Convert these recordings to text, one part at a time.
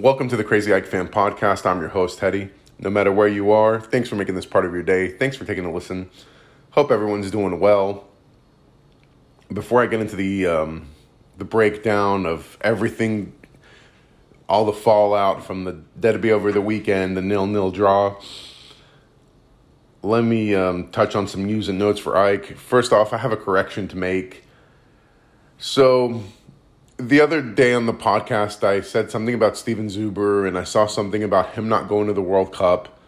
Welcome to the Crazy Ike Fan Podcast. I'm your host, Teddy. No matter where you are, thanks for making this part of your day. Thanks for taking a listen. Hope everyone's doing well. Before I get into the um, the breakdown of everything, all the fallout from the derby over the weekend, the nil nil draw, let me um, touch on some news and notes for Ike. First off, I have a correction to make. So the other day on the podcast, I said something about Steven Zuber, and I saw something about him not going to the World Cup.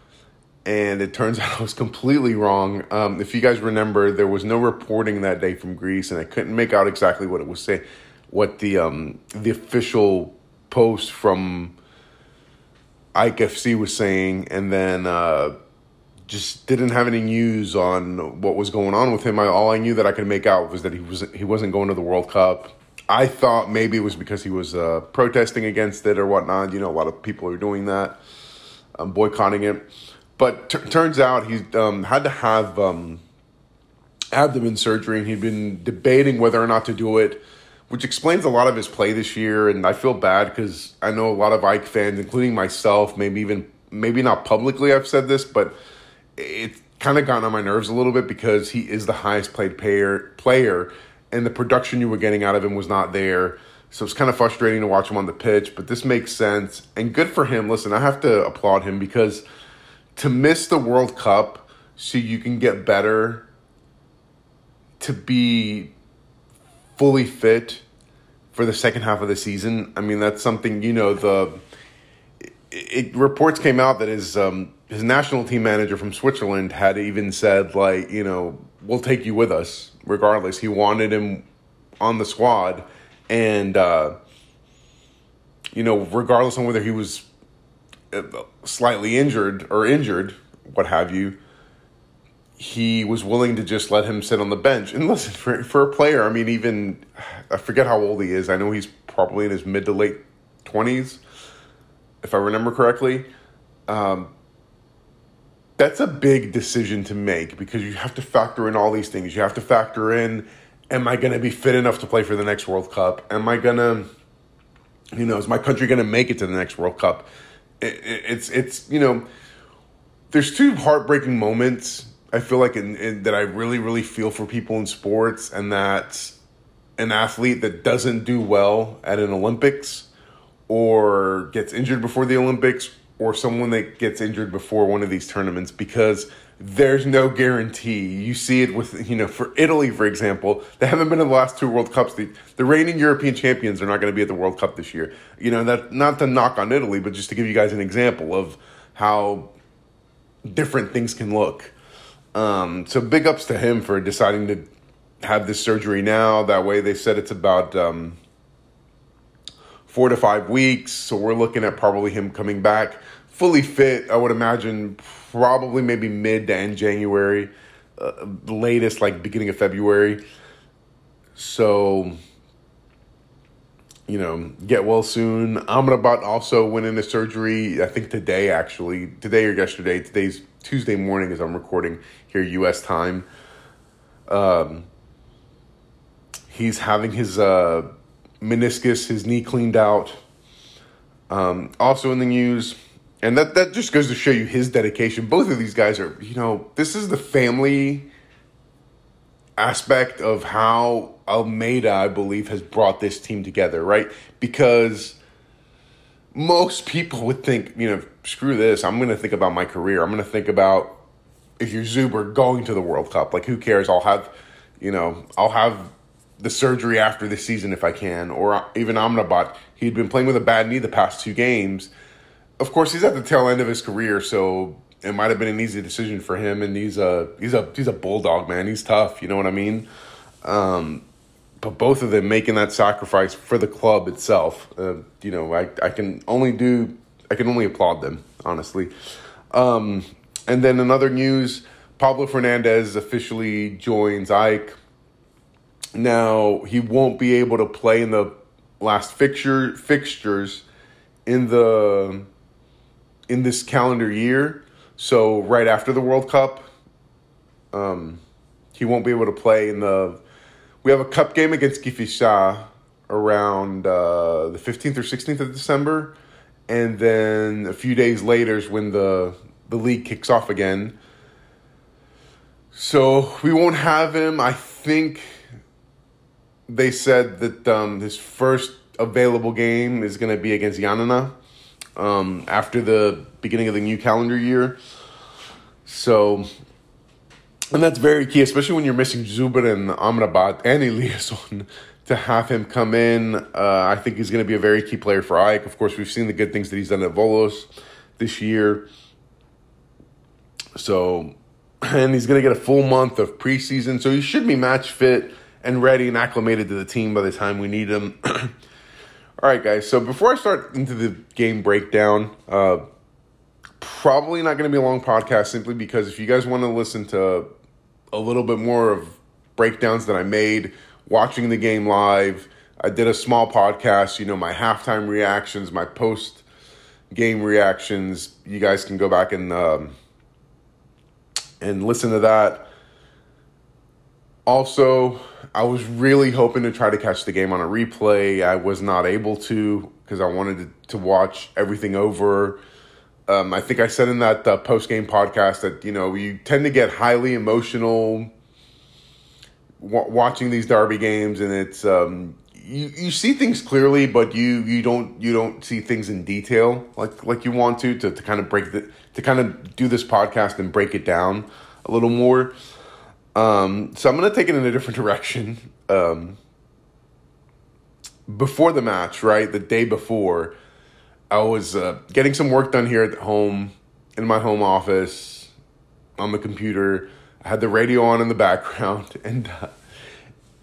And it turns out I was completely wrong. Um, if you guys remember, there was no reporting that day from Greece, and I couldn't make out exactly what it was saying, what the um, the official post from Ike FC was saying, and then uh, just didn't have any news on what was going on with him. I, all I knew that I could make out was that he was he wasn't going to the World Cup I thought maybe it was because he was uh, protesting against it or whatnot. You know, a lot of people are doing that, um, boycotting it. But t- turns out he um, had to have um, abdomen surgery, and he'd been debating whether or not to do it, which explains a lot of his play this year. And I feel bad because I know a lot of Ike fans, including myself, maybe even maybe not publicly, I've said this, but it's kind of gotten on my nerves a little bit because he is the highest played player player and the production you were getting out of him was not there. So it's kind of frustrating to watch him on the pitch, but this makes sense and good for him. Listen, I have to applaud him because to miss the World Cup so you can get better, to be fully fit for the second half of the season. I mean, that's something you know. The it, reports came out that his um, his national team manager from Switzerland had even said like, you know, we'll take you with us regardless. He wanted him on the squad, and uh, you know, regardless on whether he was uh, slightly injured or injured, what have you, he was willing to just let him sit on the bench. And listen, for for a player, I mean, even I forget how old he is. I know he's probably in his mid to late twenties, if I remember correctly. Um, that's a big decision to make because you have to factor in all these things. You have to factor in am I going to be fit enough to play for the next World Cup? Am I going to you know, is my country going to make it to the next World Cup? It, it, it's it's you know, there's two heartbreaking moments I feel like in, in, that I really really feel for people in sports, and that an athlete that doesn't do well at an Olympics or gets injured before the Olympics or someone that gets injured before one of these tournaments because there's no guarantee. You see it with, you know, for Italy, for example, they haven't been in the last two World Cups. The, the reigning European champions are not going to be at the World Cup this year. You know, that not to knock on Italy, but just to give you guys an example of how different things can look. Um, so big ups to him for deciding to have this surgery now. That way, they said it's about um, four to five weeks. So we're looking at probably him coming back fully fit. I would imagine probably maybe mid to end January, uh, latest like beginning of February. So you know, get well soon. Amrabat also went into surgery. I think today, actually, today or yesterday. Today's Tuesday morning as I'm recording here, U.S. time. Um, he's having his uh, meniscus, his knee cleaned out. Um, also in the news, and that that just goes to show you his dedication. Both of these guys are, you know, this is the family aspect of how Almeyda, I believe, has brought this team together, right? Because most people would think, you know, screw this. I'm going to think about my career. I'm going to think about if you're Zuber going to the World Cup. Like, who cares? I'll have, you know, I'll have the surgery after this season if I can, or even Amrabat. He'd been playing with a bad knee the past two games. Of course, he's at the tail end of his career, so it might have been an easy decision for him. And he's a he's a he's a bulldog, man. He's tough. You know what I mean? Um, but both of them making that sacrifice for the club itself, uh, you know, I I can only do I can only applaud them honestly. Um, and then another news: Pablo Fernandes officially joins Ike. Now he won't be able to play in the last fixture fixtures in the in this calendar year. So right after the World Cup, um, he won't be able to play in the. We have a cup game against Kifisia around uh, the fifteenth or sixteenth of December, and then a few days later is when the the league kicks off again. So we won't have him. I think they said that um, his first available game is going to be against Giannina um, after the beginning of the new calendar year. So, and that's very key, especially when you're missing Zuber and Amrabat and Eliasson. To have him come in, uh, I think he's going to be a very key player for AEK. Of course, we've seen the good things that he's done at Volos this year. So, and he's going to get a full month of preseason. So he should be match fit and ready and acclimated to the team by the time we need him. All right, guys. So before I start into the game breakdown, uh, probably not going to be a long podcast simply because if you guys want to listen to a little bit more of breakdowns that I made watching the game live, I did a small podcast, you know, my halftime reactions, my post game reactions. You guys can go back and um, and listen to that. Also, I was really hoping to try to catch the game on a replay. I was not able to because I wanted to, to, watch everything over. Um, I think I said in that uh, post game podcast that you know you tend to get highly emotional w- watching these Derby games, and it's um, you you see things clearly, but you you don't you don't see things in detail like like you want to to, to kind of break the to kind of do this podcast and break it down a little more. Um, so I'm going to take it in a different direction. Um, before the match, right, the day before, I was uh, getting some work done here at home in my home office on the computer. I had the radio on in the background, and uh,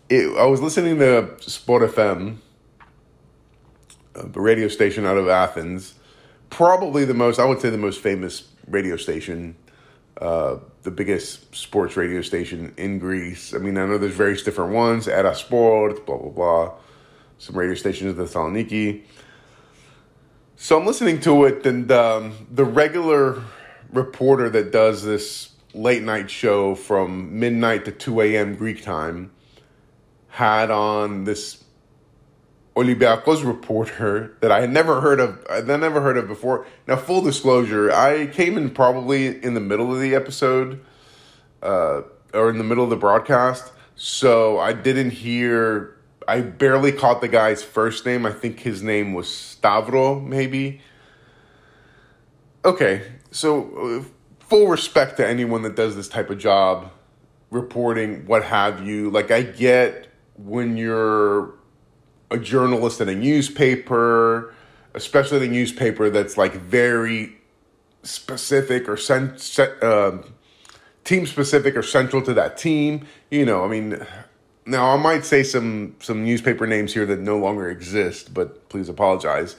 it, I was listening to Sport FM, uh, the radio station out of Athens. Probably the most, I would say, the most famous radio station uh, the biggest sports radio station in Greece. I mean, I know there's various different ones, Sport, blah, blah, blah. Some radio stations in Thessaloniki. So I'm listening to it, and um, the regular reporter that does this late night show from midnight to 2 a.m. Greek time had on this Olympiacos reporter that I had never heard of. I never heard of before. Now, full disclosure, I came in probably in the middle of the episode, uh, or in the middle of the broadcast, so I didn't hear. I barely caught the guy's first name. I think his name was Stavro, maybe. Okay, so uh, full respect to anyone that does this type of job, reporting, what have you. Like, I get when you're a journalist in a newspaper, especially a newspaper that's like very specific or sen- uh, team specific or central to that team. You know, I mean, now I might say some some newspaper names here that no longer exist, but please apologize.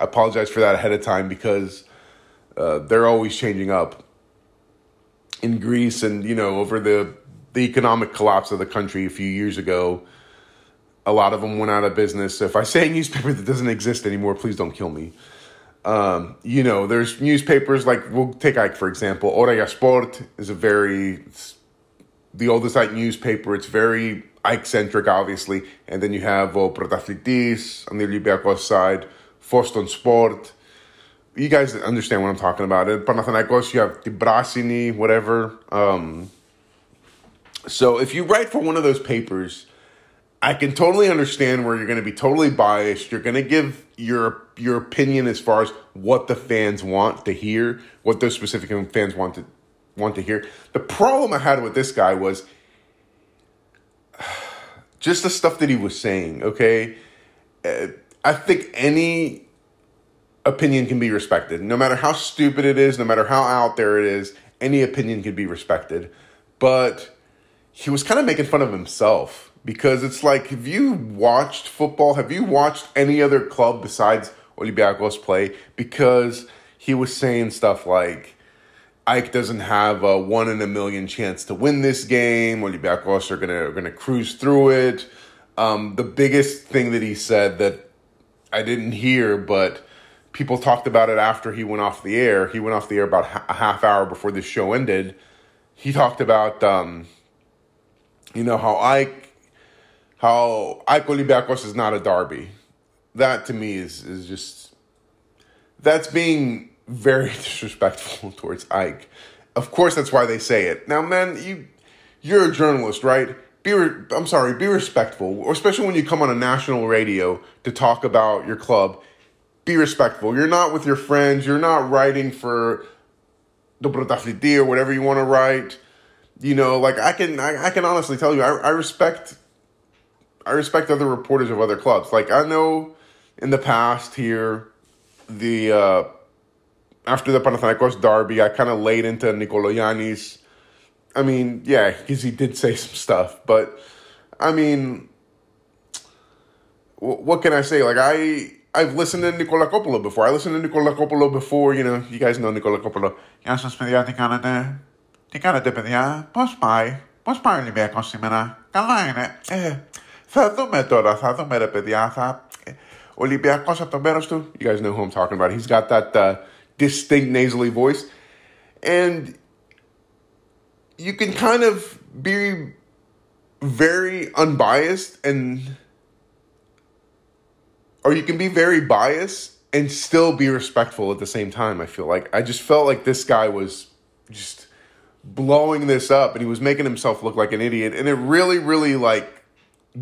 I apologize for that ahead of time because uh, they're always changing up in Greece, and you know, over the the economic collapse of the country a few years ago a lot of them went out of business. So if I say a newspaper that doesn't exist anymore, please don't kill me. Um, you know, there's newspapers like we'll take Ike for example. Orayasport is a very the oldest Ike newspaper. It's very Ike centric, obviously. And then you have oh, Protathlitis on the Olympiacos side, Foston Sport. You guys understand what I'm talking about. At Panathinaikos, you have Tibrasini, whatever. Um, so if you write for one of those papers, I can totally understand where you're going to be totally biased. You're going to give your your opinion as far as what the fans want to hear, what those specific fans want to want to hear. The problem I had with this guy was just the stuff that he was saying. Okay, uh, I think any opinion can be respected, no matter how stupid it is, no matter how out there it is. Any opinion can be respected, but he was kind of making fun of himself because it's like, have you watched football? Have you watched any other club besides Olympiacos play? Because he was saying stuff like, Ike doesn't have a one in a million chance to win this game. Olympiacos are gonna are gonna cruise through it. Um, the biggest thing that he said that I didn't hear, but people talked about it after he went off the air. He went off the air about a half hour before the show ended. He talked about, um, you know, how AEK how Olympiacos is not a derby. That to me is is just that's being very disrespectful towards Ike. Of course, that's why they say it. Now, man, you you're a journalist, right? Be re- I'm sorry, be respectful, especially when you come on a national radio to talk about your club. Be respectful. You're not with your friends. You're not writing for the or whatever you want to write. You know, like I can, I, I can honestly tell you, I, I respect, I respect other reporters of other clubs. Like I know, in the past here, the uh, after the Panathinaikos derby, I kind of laid into Nikologiannis. I mean, yeah, because he did say some stuff, but I mean, what can I say? Like I, I've listened to Nicola Coppola before. I listened to Nicola Coppola before. You know, you guys know Nicola Coppola. Γεια σας παιδιά, τι κάνετε. Τι κάνετε παιδιά, πώς πάει. Πώς πάει ο Ολυμπιακός σήμερα. Καλά είναι. Ε, θα δούμε τώρα, θα δούμε ρε παιδιά. Θα... Ο Ολυμπιακός από το μέρος του. You guys know who I'm talking about. He's got that uh, distinct nasally voice. And you can kind of be very unbiased and or you can be very biased and still be respectful at the same time i feel like i just felt like this guy was just blowing this up and he was making himself look like an idiot and it really really like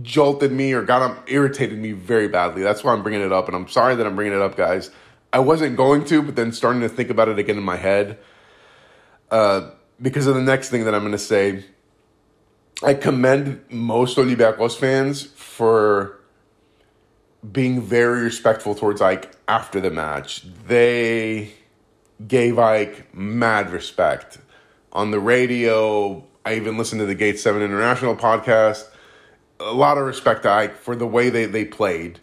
jolted me or got him irritated me very badly that's why i'm bringing it up and i'm sorry that i'm bringing it up guys i wasn't going to but then starting to think about it again in my head uh, because of the next thing that i'm going to say i commend most olympiacos fans for being very respectful towards Ike after the match. They gave Ike mad respect. On the radio, I even listened to the Gate 7 International podcast. A lot of respect to Ike for the way they, they played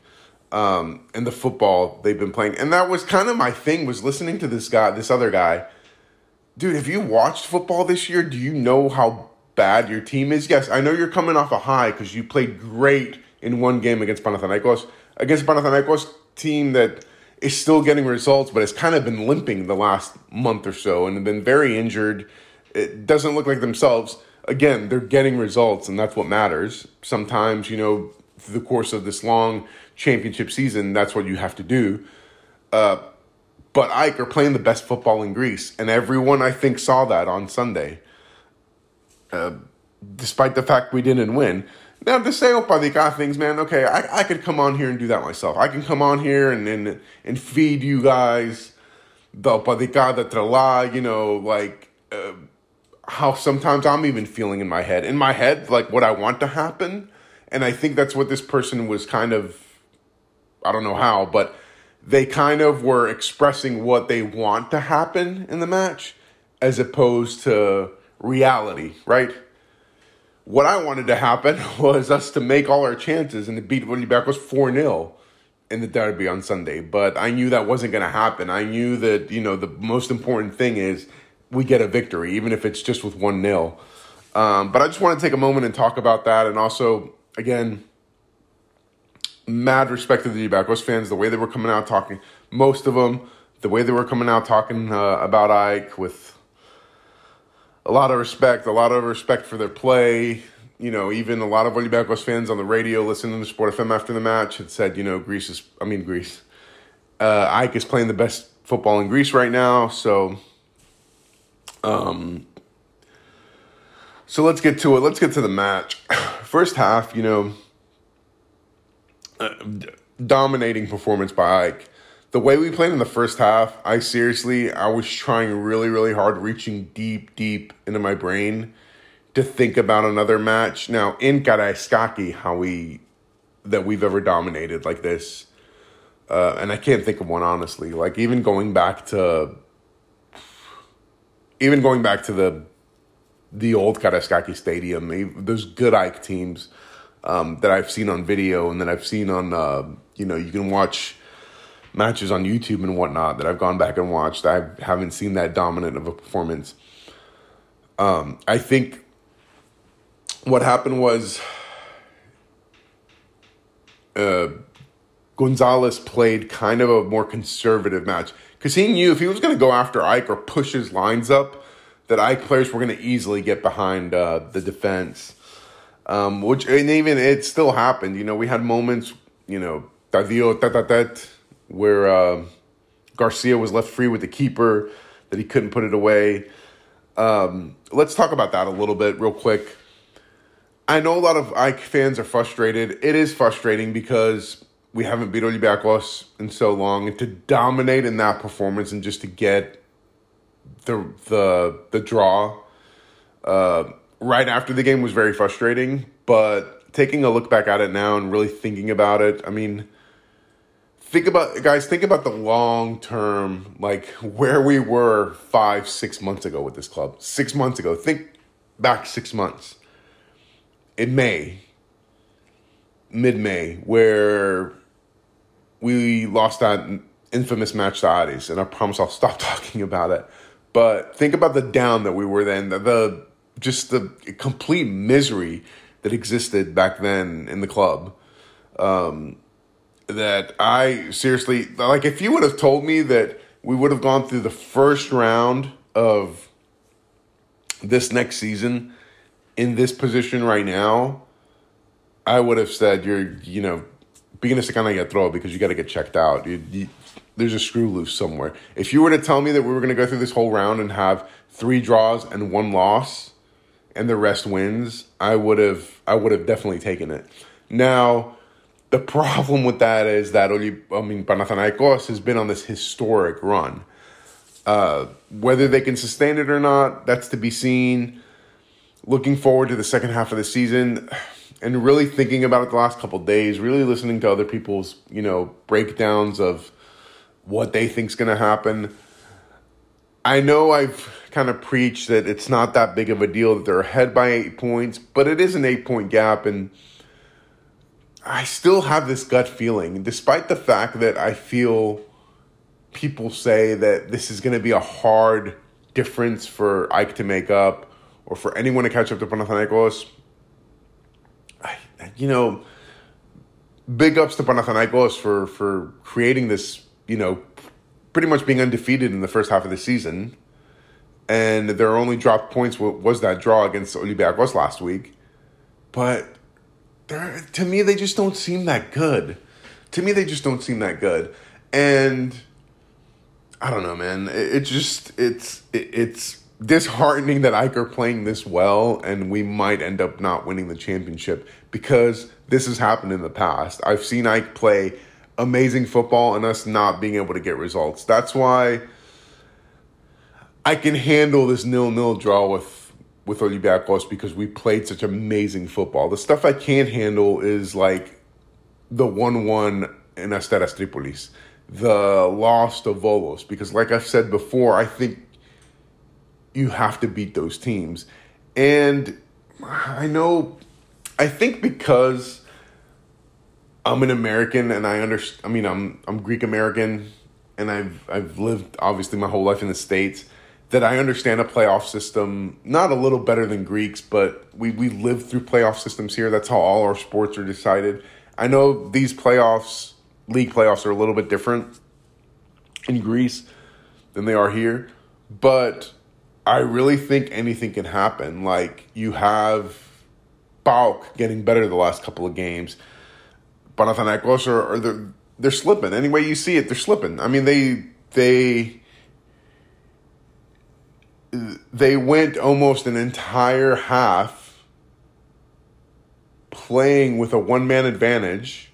um, and the football they've been playing. And that was kind of my thing was listening to this guy, this other guy. Dude, have you watched football this year? Do you know how bad your team is? Yes, I know you're coming off a high because you played great in one game against Panathinaikos against Panathinaikos team that is still getting results, but has kind of been limping the last month or so and been very injured. It doesn't look like themselves. Again, they're getting results, and that's what matters. Sometimes, you know, through the course of this long championship season, that's what you have to do. Uh, but Ike are playing the best football in Greece, and everyone I think saw that on Sunday. Uh, despite the fact we didn't win, now to say opadika things, man, okay, I, I could come on here and do that myself. I can come on here and and, and feed you guys the opadika, the trala, you know, like uh, how sometimes I'm even feeling in my head. In my head, like what I want to happen. And I think that's what this person was kind of, I don't know how, but they kind of were expressing what they want to happen in the match as opposed to reality, right? What I wanted to happen was us to make all our chances and to beat Olympiacos 4 0 in the derby on Sunday. But I knew that wasn't going to happen. I knew that, you know, the most important thing is we get a victory, even if it's just with 1 nil. Um, but I just want to take a moment and talk about that. And also, again, mad respect to the Olympiacos fans, the way they were coming out talking, most of them, the way they were coming out talking uh, about Ike with a lot of respect, a lot of respect for their play. You know, even a lot of Olympiacos fans on the radio listening to Sport FM after the match had said, you know, Greece is, I mean, Greece. Uh, Ike is playing the best football in Greece right now. So, um, so let's get to it. Let's get to the match. First half, you know, uh, dominating performance by Ike the way we played in the first half, I seriously, I was trying really, really hard, reaching deep, deep into my brain to think about another match. Now, in Karaiskaki, how we, that we've ever dominated like this, uh, and I can't think of one honestly. Like, even going back to, even going back to the, the old Karaiskaki Stadium, there's good Ike teams um, that I've seen on video and that I've seen on, uh, you know, you can watch matches on YouTube and whatnot that I've gone back and watched. I haven't seen that dominant of a performance. Um, I think what happened was uh, Gonzalez played kind of a more conservative match because he knew if he was going to go after Ike or push his lines up, that Ike players were going to easily get behind uh, the defense. Um, which and even it still happened. You know, we had moments. You know, Tadio Tatatet where uh, Garcia was left free with the keeper, that he couldn't put it away. Um, let's talk about that a little bit, real quick. I know a lot of Ike fans are frustrated. It is frustrating because we haven't beat Olympiacos in so long, and to dominate in that performance and just to get the the the draw uh, right after the game was very frustrating. But taking a look back at it now and really thinking about it, I mean, think about guys, think about the long term, like where we were five, six months ago with this club. Six months ago, think back six months in May, mid May, where we lost that infamous match to Aris, and I promise I'll stop talking about it. But think about the down that we were then, the, the just the complete misery that existed back then in the club. Um, that I seriously like. If you would have told me that we would have gone through the first round of this next season in this position right now, I would have said you're, you know, kind of get throw because you got to get checked out. You, you, there's a screw loose somewhere. If you were to tell me that we were going to go through this whole round and have three draws and one loss, and the rest wins, I would have I would have definitely taken it. Now, the problem with that is that Oli, I mean Panathinaikos has been on this historic run. Uh, whether they can sustain it or not, that's to be seen. Looking forward to the second half of the season and really thinking about it the last couple days, really listening to other people's, you know, breakdowns of what they think's going to happen. I know I've kind of preached that it's not that big of a deal that they're ahead by 8 points, but it is an 8 point gap and I still have this gut feeling despite the fact that I feel people say that this is going to be a hard difference for Ike to make up or for anyone to catch up to Panathinaikos you know, big ups to Panathinaikos for for creating this, you know, pretty much being undefeated in the first half of the season. And their only dropped points was that draw against Olympiacos last week. But to me, they just don't seem that good. To me, they just don't seem that good. And I don't know, man. It, it just it's it, it's disheartening that Ike are playing this well and we might end up not winning the championship because this has happened in the past. I've seen Ike play amazing football and us not being able to get results. That's why I can handle this nil-nil draw with with Olympiacos because we played such amazing football. The stuff I can't handle is like the 1-1 in Asteras Tripolis, the loss to Volos because like I've said before, I think you have to beat those teams. And I know, I think because I'm an American and I understand, I mean, I'm, I'm Greek American and I've, I've lived obviously my whole life in the States that I understand a playoff system, not a little better than Greeks, but we, we live through playoff systems here. That's how all our sports are decided. I know these playoffs, league playoffs, are a little bit different in Greece than they are here, but I really think anything can happen. Like you have PAOK getting better the last couple of games. Panathinaikos are, are they're, they're slipping. Any way you see it, they're slipping. I mean, they they they went almost an entire half playing with a one man advantage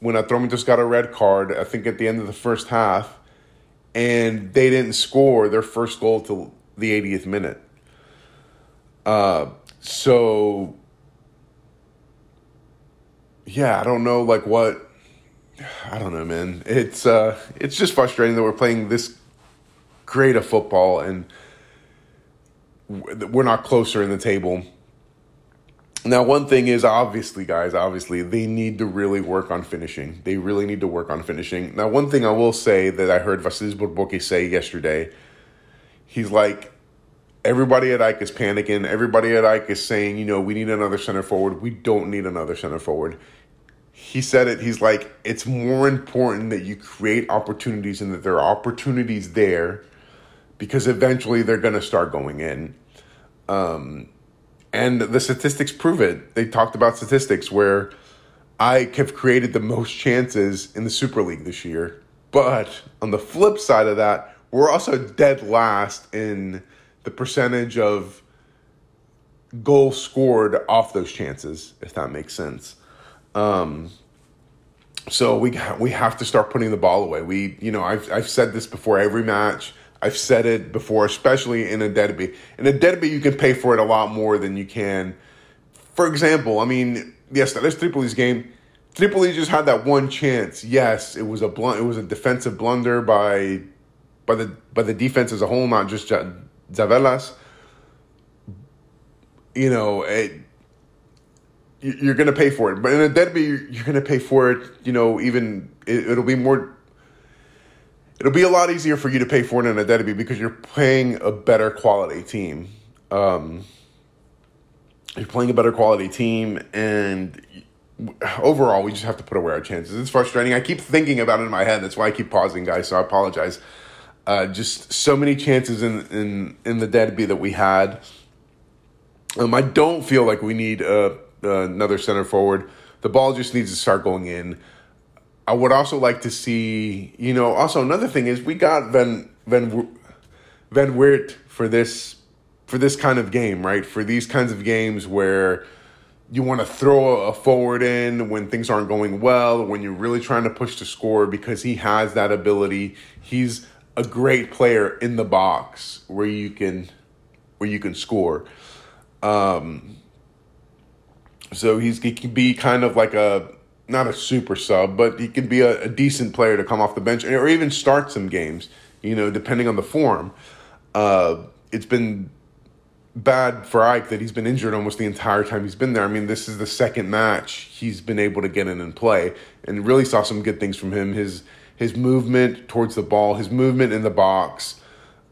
when Atromitos got a red card, I think at the end of the first half, and they didn't score their first goal till the 80th minute. Uh, so yeah, I don't know like what I don't know, man. It's uh it's just frustrating that we're playing this great of football and we're not closer in the table. Now, one thing is obviously, guys, obviously, they need to really work on finishing. They really need to work on finishing. Now, one thing I will say that I heard Vasilis Bourboukis say yesterday he's like, everybody at Ike is panicking. Everybody at Ike is saying, you know, we need another center forward. We don't need another center forward. He said it. He's like, it's more important that you create opportunities and that there are opportunities there because eventually they're going to start going in. Um, and the statistics prove it. They talked about statistics where Ike have created the most chances in the Super League this year But on the flip side of that, we're also dead last in the percentage of goals scored off those chances, if that makes sense. Um, so we we have to start putting the ball away. We, you know, I've I've said this before every match. I've said it before, especially in a derby. In a derby, you can pay for it a lot more than you can. For example, I mean, yes, that is Tripoli's game. Tripoli just had that one chance. Yes, it was a blunt. It was a defensive blunder by by the by the defense as a whole, not just Zavelas. You know, it, you're going to pay for it. But in a derby, you're going to pay for it. You know, even it, it'll be more. It'll be a lot easier for you to pay for it in a derby because you're playing a better quality team. Um, you're playing a better quality team, and overall, we just have to put away our chances. It's frustrating. I keep thinking about it in my head. That's why I keep pausing, guys. So I apologize. Uh, just so many chances in in in the derby that we had. Um, I don't feel like we need uh, uh, another center forward. The ball just needs to start going in. I would also like to see, you know, also another thing is we got Van Van Van Weert for this for this kind of game, right? For these kinds of games where you want to throw a forward in when things aren't going well, when you're really trying to push to score because he has that ability. He's a great player in the box where you can where you can score. Um, so he's he can be kind of like a not a super sub, but he can be a, a decent player to come off the bench or even start some games. You know, depending on the form. Uh, it's been bad for Ike that he's been injured almost the entire time he's been there. I mean, this is the second match he's been able to get in and play, and really saw some good things from him. His his movement towards the ball, his movement in the box,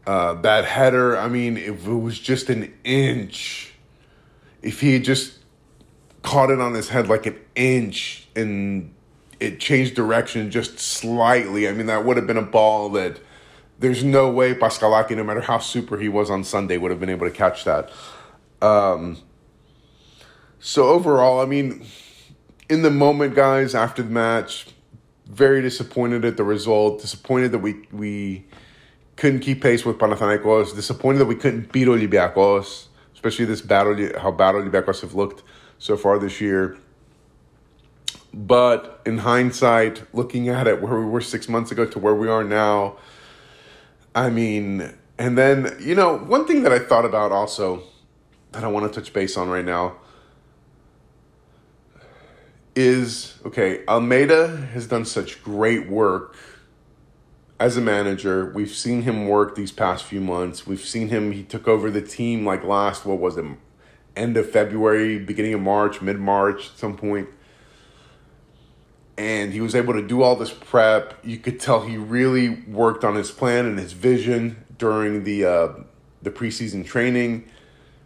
uh, that header. I mean, if it was just an inch, if he had just caught it on his head like an inch and it changed direction just slightly, I mean, that would have been a ball that there's no way Paschalaki, no matter how super he was on Sunday, would have been able to catch that. Um, so overall, I mean, in the moment, guys, after the match, very disappointed at the result. Disappointed that we we couldn't keep pace with Panathinaikos. Disappointed that we couldn't beat Olympiacos, especially this battle how bad Olympiacos have looked so far this year. But in hindsight, looking at it where we were six months ago to where we are now, I mean, and then you know one thing that I thought about also that I want to touch base on right now is okay, Almeyda has done such great work as a manager. We've seen him work these past few months. We've seen him, he took over the team like last, what was it, end of February, beginning of March, mid March, at some point. And he was able to do all this prep. You could tell he really worked on his plan and his vision during the uh, the preseason training.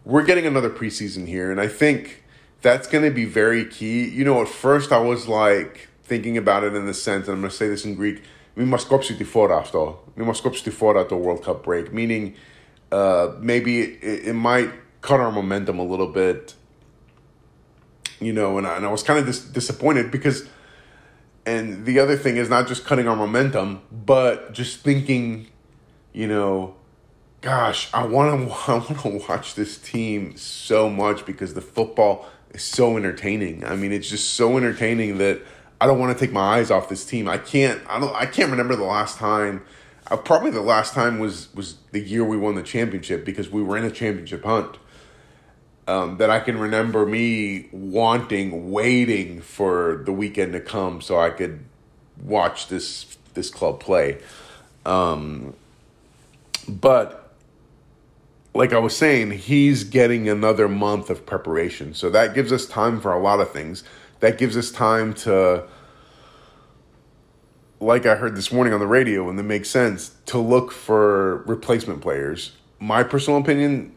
We're getting another preseason here, and I think that's going to be very key. You know, at first I was like thinking about it in the sense, and I'm going to say this in Greek, we must κόψει τη φόρα αυτό. We must κόψει τη φόρα το World Cup break, meaning uh, maybe it, it might cut our momentum a little bit. You know, and I, and I was kind of dis- disappointed because, and the other thing is not just cutting our momentum, but just thinking, you know, gosh, I want to I want to watch this team so much because the football is so entertaining. I mean, it's just so entertaining that I don't want to take my eyes off this team. I can't. I don't. I can't remember the last time. Uh, probably the last time was was the year we won the championship because we were in a championship hunt. Um, that I can remember me wanting, waiting for the weekend to come so I could watch this this club play. Um, but like I was saying, he's getting another month of preparation. So that gives us time for a lot of things. That gives us time to, like I heard this morning on the radio, and that makes sense, to look for replacement players. My personal opinion,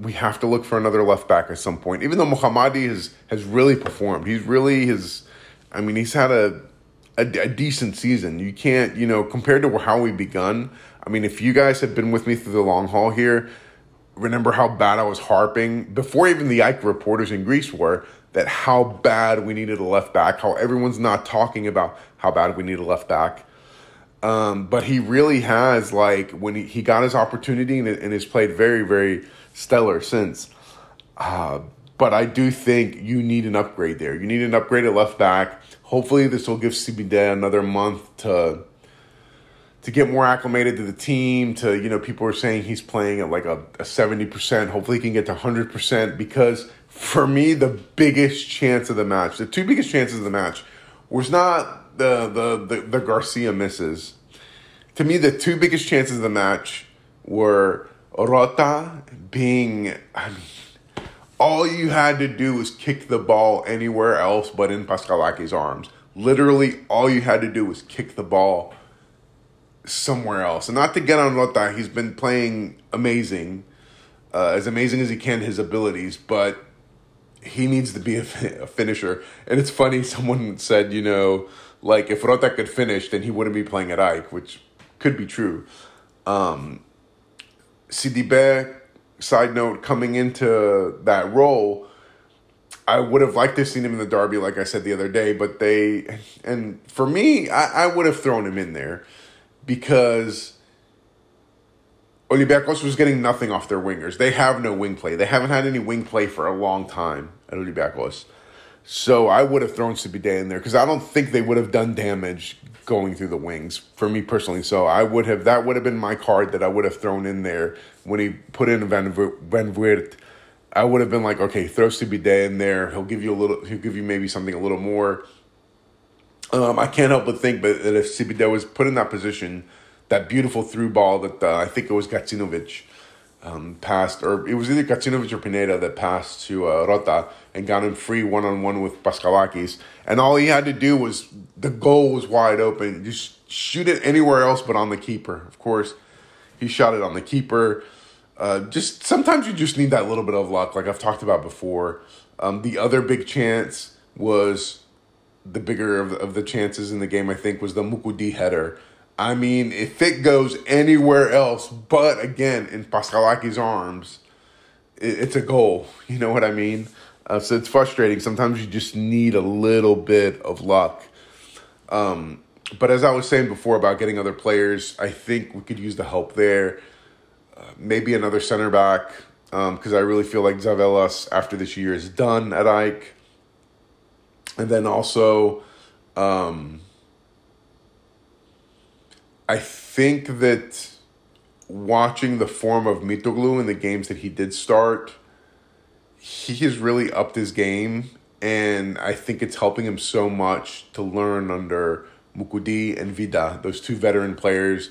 we have to look for another left back at some point. Even though Mohammadi has, has really performed, he's really his, I mean, he's had a, a, a decent season. You can't, you know, compared to how we begun. I mean, if you guys have been with me through the long haul here, remember how bad I was harping before even the Ike reporters in Greece were that how bad we needed a left back, how everyone's not talking about how bad we need a left back. Um, but he really has like when he, he got his opportunity and, and has played very very stellar since. Uh, but I do think you need an upgrade there. You need an upgrade at left back. Hopefully, this will give Sidibe another month to to get more acclimated to the team. To you know, people are saying he's playing at like a seventy percent. Hopefully, he can get to hundred percent. Because for me, the biggest chance of the match, the two biggest chances of the match, was not the the the, the Garcia misses. To me, the two biggest chances of the match were Rota being. I mean, all you had to do was kick the ball anywhere else but in Paschalaki's arms. Literally, all you had to do was kick the ball somewhere else. And not to get on Rota, he's been playing amazing, uh, as amazing as he can, his abilities, but he needs to be a, a, finisher. And it's funny, someone said, you know, like if Rota could finish, then he wouldn't be playing at Ike, which could be true. Um, Sidibe side note, coming into that role, I would have liked to have seen him in the derby, like I said the other day, but they and for me, I, I would have thrown him in there because Olympiacos was getting nothing off their wingers. They have no wing play. They haven't had any wing play for a long time at Olympiacos. So I would have thrown Sidibe in there because I don't think they would have done damage going through the wings for me personally. So I would have that would have been my card that I would have thrown in there when he put in Van Van. I would have been like, okay, throw Sidibe in there. He'll give you a little. He'll give you maybe something a little more. Um, I can't help but think, but that if Sidibe was put in that position, that beautiful through ball that uh, I think it was Gacinovic um, passed, or it was either Gacinovic or Pineda that passed to uh, Rota and got him free one on one with Paschalakis. And all he had to do was the goal was wide open. Just shoot it anywhere else but on the keeper. Of course, he shot it on the keeper. Uh, just sometimes you just need that little bit of luck, like I've talked about before. Um, the other big chance was the bigger of, of the chances in the game, I think, was the Moukoudi header. I mean, if it goes anywhere else, but again, in Paschalaki's arms, it, it's a goal. You know what I mean? Uh, so it's frustrating. Sometimes you just need a little bit of luck. Um, but as I was saying before about getting other players, I think we could use the help there. Uh, maybe another center back, because um, I really feel like Zavelas, after this year, is done at AEK. And then also, um, I think that watching the form of Mitoglou in the games that he did start, he has really upped his game. And I think it's helping him so much to learn under Moukoudi and Vida. Those two veteran players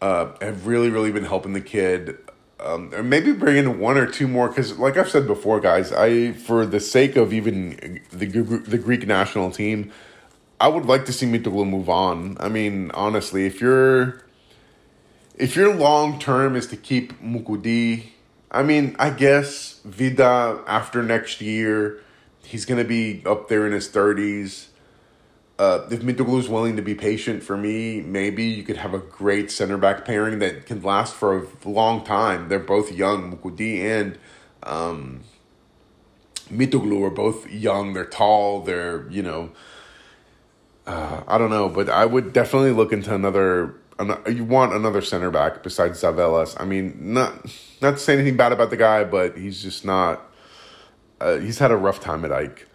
uh, have really, really been helping the kid. Um, or maybe bring in one or two more because, like I've said before, guys, I for the sake of even the the Greek national team, I would like to see Mitoglou move on. I mean, honestly, if you're if your long term is to keep Moukoudi, I mean, I guess Vida after next year, he's gonna be up there in his thirties. Uh, if is willing to be patient for me, maybe you could have a great center back pairing that can last for a long time. They're both young, Moukoudi and um, are both young. They're tall. They're you know uh, I don't know, but I would definitely look into another. You want another center back besides Zavelas. I mean, not not to say anything bad about the guy, but he's just not. Uh, he's had a rough time at Ike.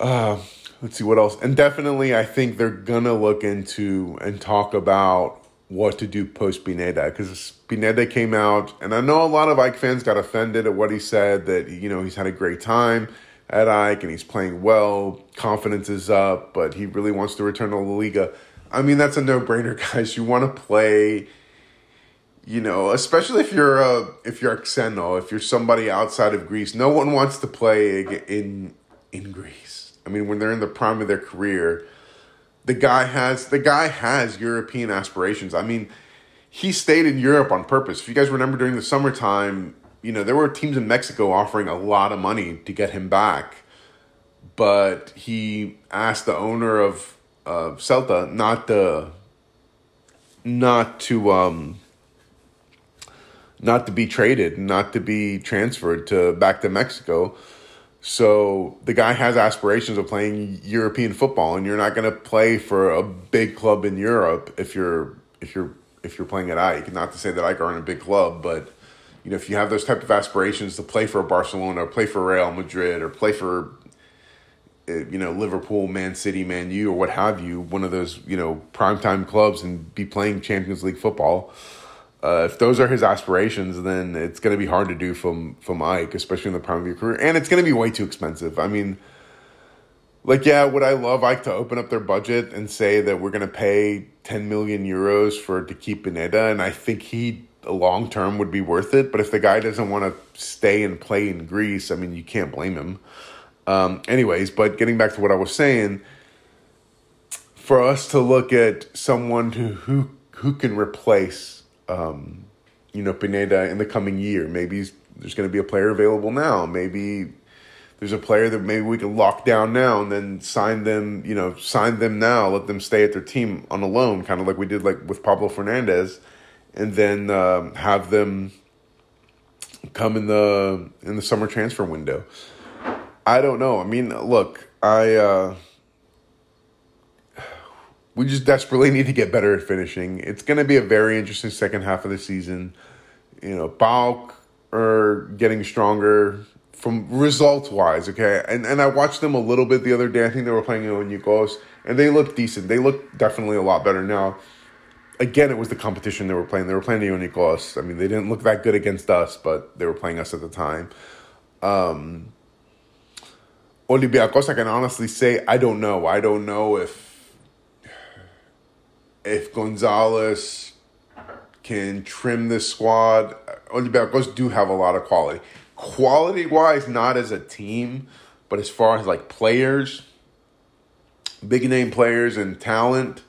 Uh, let's see what else, and definitely, I think they're gonna look into and talk about what to do post Pineda because Pineda came out, and I know a lot of Ike fans got offended at what he said that you know he's had a great time at Ike and he's playing well. Confidence is up, but he really wants to return to La Liga. I mean, that's a no brainer, guys. You want to play, you know, especially if you're a if you're Xeno, if you're somebody outside of Greece. No one wants to play in in Greece. I mean, when they're in the prime of their career, the guy has the guy has European aspirations. I mean, he stayed in Europe on purpose. If you guys remember during the summertime, you know, there were teams in Mexico offering a lot of money to get him back, but he asked the owner of uh, Celta not to not to um not to be traded, not to be transferred to back to Mexico. So the guy has aspirations of playing European football, and you're not going to play for a big club in Europe if you're if you're if you're playing at AEK. Not to say that AEK aren't a big club, but you know if you have those type of aspirations to play for Barcelona, or play for Real Madrid, or play for eh, you know Liverpool, Man City, Man U, or what have you, one of those you know primetime clubs, and be playing Champions League football uh, if those are his aspirations, then it's going to be hard to do from from AEK, especially in the prime of your career, and it's going to be way too expensive. I mean, like, yeah, would I love Ike to open up their budget and say that we're going to pay ten million euros for to keep Pineda, and I think he long term would be worth it. But if the guy doesn't want to stay and play in Greece, I mean, you can't blame him. Um, anyways, but getting back to what I was saying, for us to look at someone who who who can replace um, you know, Pineda in the coming year. Maybe there's going to be a player available now. Maybe there's a player that maybe we can lock down now and then sign them, you know, sign them now, let them stay at their team on a loan, kind of like we did like with Pablo Fernandes, and then um, have them come in the in the summer transfer window. I don't know. I mean, look, I uh, we just desperately need to get better at finishing. It's going to be a very interesting second half of the season. You know, PAOK are getting stronger from results wise, okay? And and I watched them a little bit the other day. I think they were playing Ionikos, and they look decent. They look definitely a lot better now. Again, it was the competition they were playing. They were playing Ionikos. I mean, they didn't look that good against us, but they were playing us at the time. Um, Olympiacos, I can honestly say, I don't know. I don't know if if Gonzalez can trim this squad, Olympiacos do have a lot of quality. Quality wise, not as a team, but as far as like players, big name players and talent,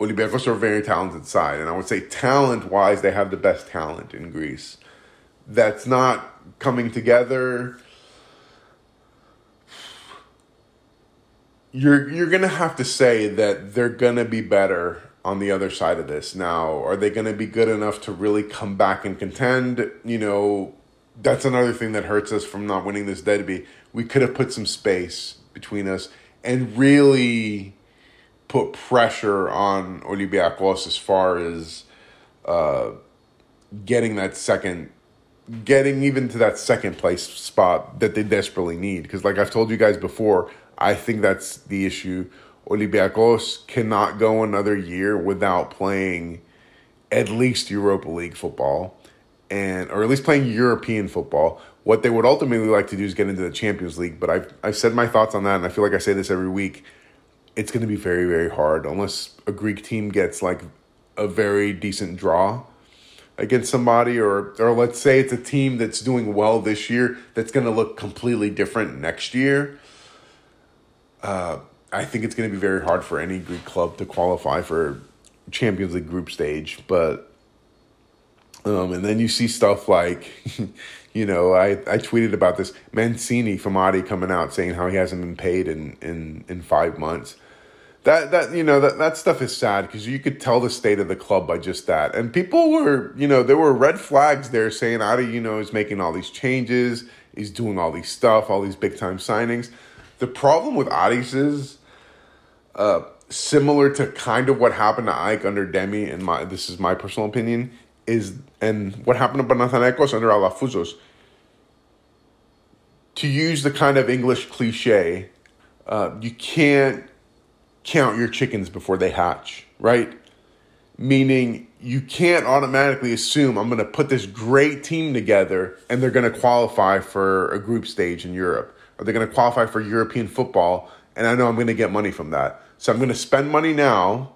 Olympiacos are a very talented side. And I would say talent wise, they have the best talent in Greece. That's not coming together. You're you're gonna have to say that they're gonna be better on the other side of this. Now, are they going to be good enough to really come back and contend? You know, that's another thing that hurts us from not winning this derby. We could have put some space between us and really put pressure on Olympiacos as far as uh, getting that second, getting even to that second place spot that they desperately need. Because, like I've told you guys before, I think that's the issue Olympiacos cannot go another year without playing at least Europa League football and or at least playing European football. What they would ultimately like to do is get into the Champions League, but I've I've said my thoughts on that and I feel like I say this every week. It's going to be very very hard unless a Greek team gets like a very decent draw against somebody or or let's say it's a team that's doing well this year that's going to look completely different next year. Uh I think it's going to be very hard for any Greek club to qualify for Champions League group stage. But um, and then you see stuff like, you know, I, I tweeted about this Mancini from coming out saying how he hasn't been paid in in in five months. That that you know that that stuff is sad because you could tell the state of the club by just that. And people were you know there were red flags there saying AEK you know is making all these changes, he's doing all these stuff, all these big time signings. The problem with AEK is uh, similar to kind of what happened to Ike under Demi, and my this is my personal opinion, is and what happened to Panathinaikos under Alafouzos. To use the kind of English cliche, uh, you can't count your chickens before they hatch, right? Meaning you can't automatically assume I'm going to put this great team together and they're going to qualify for a group stage in Europe. Are they're going to qualify for European football and I know I'm going to get money from that. So I'm going to spend money now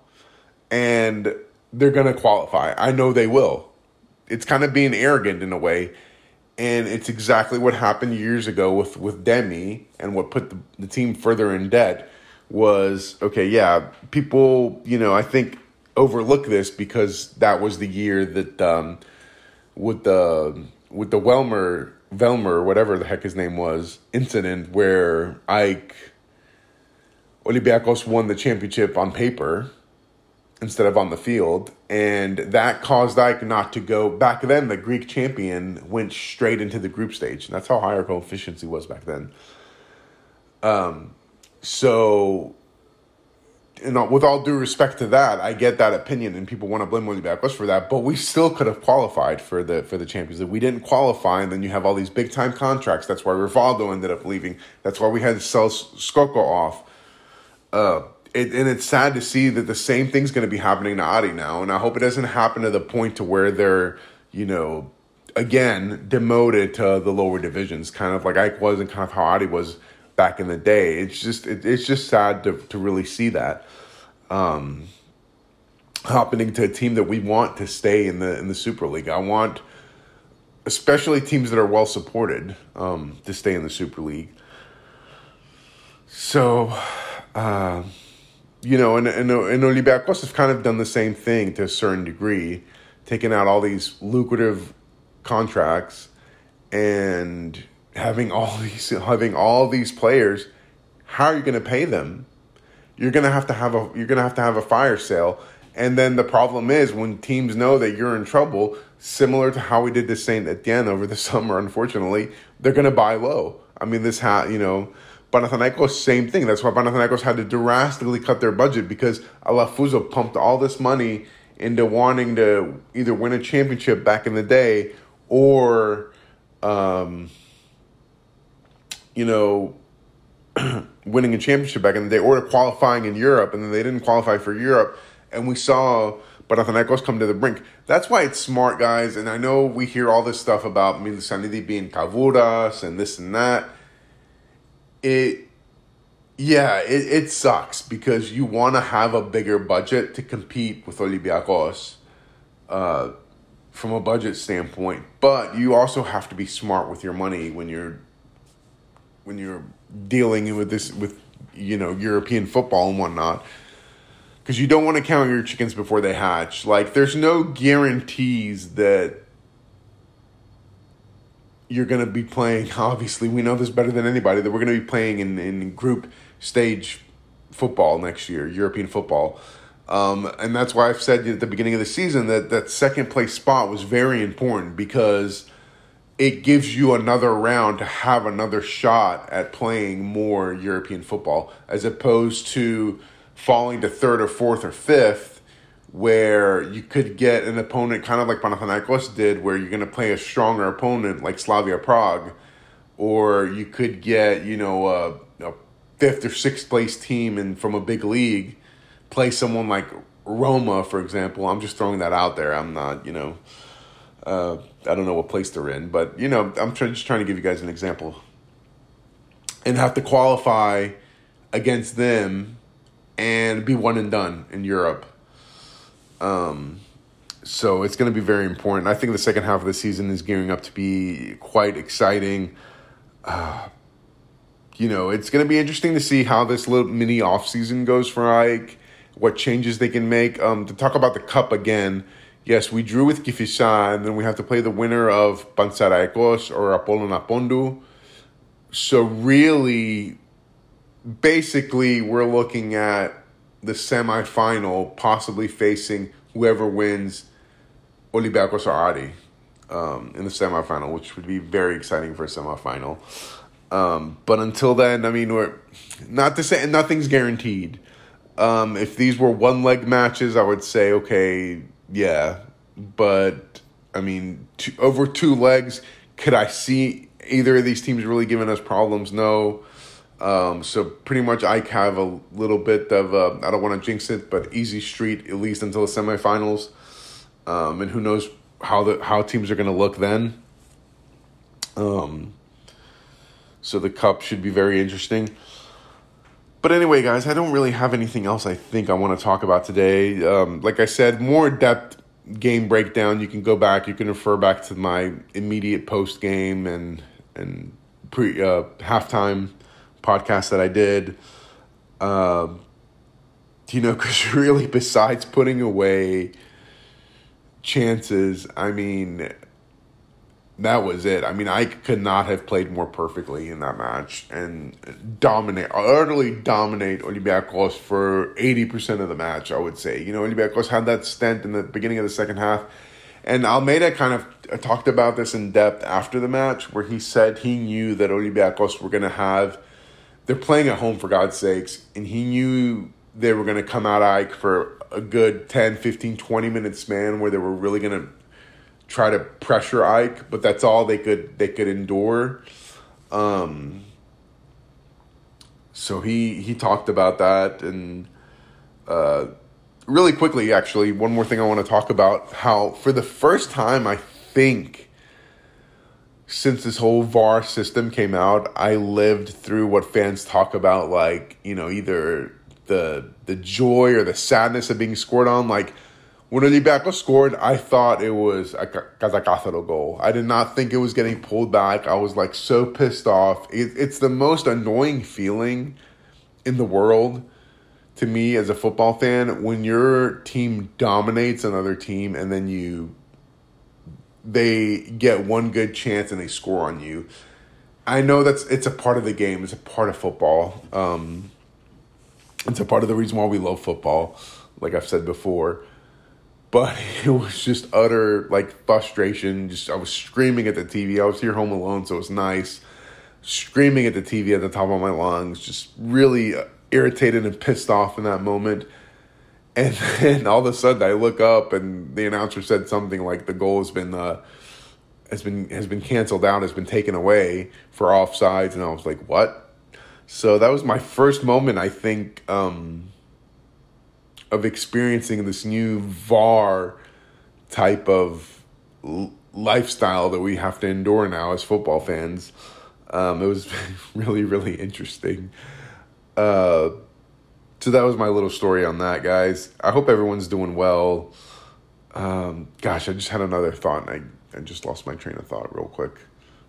and they're going to qualify. I know they will. It's kind of being arrogant in a way. And it's exactly what happened years ago with, with Demi and what put the, the team further in debt was okay, yeah, people, you know, I think overlook this because that was the year that um, with the with the Welmer Velmer, whatever the heck his name was, incident where AEK Olympiacos won the championship on paper instead of on the field. And that caused AEK not to go. Back then, the Greek champion went straight into the group stage. And that's how high our coefficiency was back then. Um, so, you know, with all due respect to that, I get that opinion, and people want to blame Olympiacos for that. But we still could have qualified for the for the Champions League. We didn't qualify, and then you have all these big time contracts. That's why Rivaldo ended up leaving. That's why we had to sell Skoko off. Uh, it, and it's sad to see that the same thing's going to be happening to Ari now, and I hope it doesn't happen to the point to where they're, you know, again demoted to the lower divisions, kind of like Ike was and kind of how Ari was back in the day. It's just it, it's just sad to to really see that um, happening to a team that we want to stay in the in the Super League. I want, especially teams that are well supported, um, to stay in the Super League. So. Uh, you know, and, and, and Olympiacos have kind of done the same thing to a certain degree, taking out all these lucrative contracts and having all these having all these players. How are you going to pay them? You're going to have to have a you're going to have to have a fire sale. And then the problem is when teams know that you're in trouble, similar to how we did to Saint Etienne over the summer, unfortunately, they're going to buy low. I mean, this ha you know Panathinaikos, same thing. That's why Panathinaikos had to drastically cut their budget because Alafouzos pumped all this money into wanting to either win a championship back in the day or, um, you know, winning a championship back in the day or qualifying in Europe, and then they didn't qualify for Europe. And we saw Panathinaikos come to the brink. That's why it's smart, guys. And I know we hear all this stuff about Melissanidi being Kavouras and this and that it yeah, it, it sucks because you want to have a bigger budget to compete with Olympiacos uh, from a budget standpoint, but you also have to be smart with your money when you're when you're dealing with this with you know European football and whatnot because you don't want to count your chickens before they hatch. Like, there's no guarantees that you're going to be playing. Obviously, we know this better than anybody that we're going to be playing in, in group stage football next year, European football. Um, and that's why I've said at the beginning of the season that that second place spot was very important because it gives you another round to have another shot at playing more European football as opposed to falling to third or fourth or fifth where you could get an opponent kind of like Panathinaikos did, where you're going to play a stronger opponent like Slavia Prague, or you could get you know a, a fifth or sixth place team and from a big league play someone like Roma, for example. I'm just throwing that out there. I'm not you know. Uh, I don't know what place they're in, but you know, I'm try- just trying to give you guys an example. And have to qualify against them and be one and done in Europe um, so it's going to be very important. I think the second half of the season is gearing up to be quite exciting. Uh, you know, it's going to be interesting to see how this little mini off season goes for Ike, what changes they can make. Um, to talk about the cup again, yes, we drew with Kifisia, and then we have to play the winner of Panserraikos or Apollon Pontou. So really, basically, we're looking at the semifinal, possibly facing whoever wins Olympiacos or Ari um, in the semifinal, which would be very exciting for a semifinal. Um, but until then, I mean, we're not to say nothing's guaranteed. Um, if these were one leg matches, I would say okay, yeah. But I mean, two, over two legs, could I see either of these teams really giving us problems? No. Um, so pretty much I have a little bit of uh, I don't want to jinx it, but easy street at least until the semifinals, um, and who knows how the how teams are going to look then. Um, so the cup should be very interesting. But anyway, guys, I don't really have anything else I think I want to talk about today. Um, like I said, more depth game breakdown. You can go back. You can refer back to my immediate post game and and pre uh, halftime podcast that I did. Um, you know, because really, besides putting away chances, I mean, that was it. I mean, I could not have played more perfectly in that match and dominate, utterly dominate Olympiacos for 80% of the match, I would say. You know, Olympiacos had that stent in the beginning of the second half. And Almeyda kind of talked about this in depth after the match, where he said he knew that Olympiacos were going to have they're playing at home for God's sakes, and he knew they were going to come out Ike for a good 10, 15, 20 minute span where they were really going to try to pressure Ike, but that's all they could they could endure. Um, so he he talked about that and uh, really quickly actually one more thing I want to talk about how for the first time I think since this whole VAR system came out, I lived through what fans talk about, like you know, either the the joy or the sadness of being scored on. Like when Olympiacos scored, I thought it was a Kazakhstan goal. I did not think it was getting pulled back. I was like so pissed off. It, it's the most annoying feeling in the world to me as a football fan when your team dominates another team and then you they get one good chance and they score on you. I know that's it's a part of the game. It's a part of football. Um, it's a part of the reason why we love football, like I've said before. But it was just utter like frustration. Just I was screaming at the TV. I was here home alone, so it was nice. Screaming at the TV at the top of my lungs, just really irritated and pissed off in that moment. And then all of a sudden, I look up and the announcer said something like the goal has been uh, has been has been canceled out, has been taken away for offsides, and I was like, what? So that was my first moment, I think, um, of experiencing this new VAR type of l- lifestyle that we have to endure now as football fans. Um, it was really, really interesting. Uh, so that was my little story on that, guys. I hope everyone's doing well. Um, gosh, I just had another thought and I, I just lost my train of thought real quick.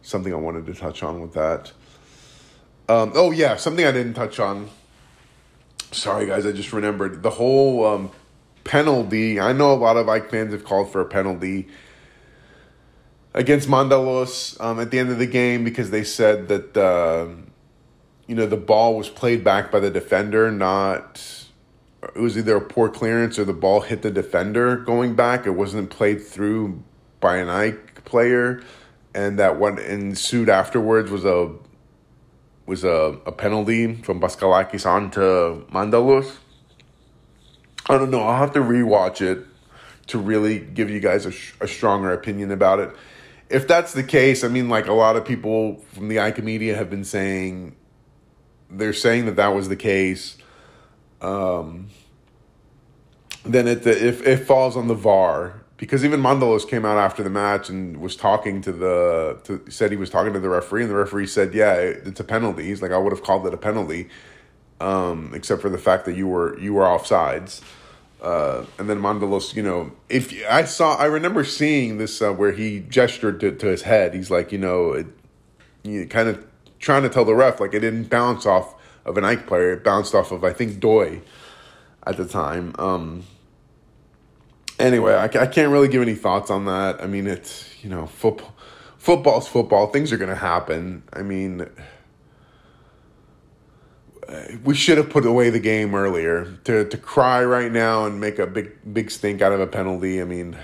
Something I wanted to touch on with that. Um, oh, yeah, something I didn't touch on. Sorry, guys, I just remembered the whole um, penalty. I know a lot of Ike fans have called for a penalty against Mantalos um, at the end of the game because they said that. Uh, you know, the ball was played back by the defender, not it was either a poor clearance or the ball hit the defender going back. It wasn't played through by an Ike player, and that what ensued afterwards was a was a, a penalty from Paschalakis on to Mantalos. I don't know. I'll have to rewatch it to really give you guys a, a stronger opinion about it. If that's the case, I mean, like a lot of people from the Ike media have been saying they're saying that that was the case, um, then it if it falls on the VAR because even Mantalos came out after the match and was talking to the to, said he was talking to the referee and the referee said yeah it's a penalty. He's like I would have called it a penalty, um, except for the fact that you were you were offsides. Uh, and then Mantalos, you know, if I saw, I remember seeing this uh, where he gestured to, to his head. He's like, you know, it, you kind of trying to tell the ref like it didn't bounce off of an Ike player. It bounced off of I think Doy at the time. Um, anyway, I, I can't really give any thoughts on that. I mean, it's you know football. Football's football. Things are going to happen. I mean, we should have put away the game earlier. To to cry right now and make a big big stink out of a penalty. I mean,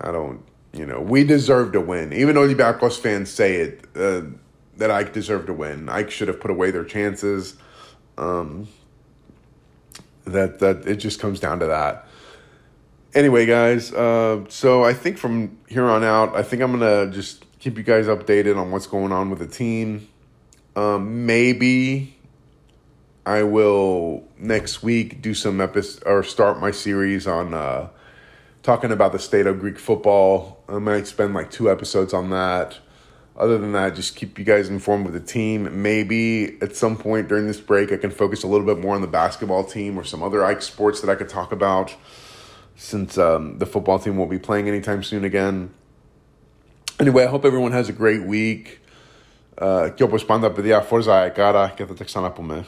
I don't. You know, we deserve to win. Even though the Olympiacos fans say it. Uh, that Ike deserved to win. Ike should have put away their chances. Um, that that it just comes down to that. Anyway, guys, uh, so I think from here on out, I think I'm gonna just keep you guys updated on what's going on with the team. Um, maybe I will next week do some episodes or start my series on uh, talking about the state of Greek football. I might spend like two episodes on that other than that, just keep you guys informed with the team. Maybe at some point during this break, I can focus a little bit more on the basketball team or some other Ike sports that I could talk about since um, the football team won't be playing anytime soon again. Anyway, I hope everyone has a great week. Uh, και όπως πάντα, παιδιά, φόρζα εκάρα και θα τα ξαναπούμε.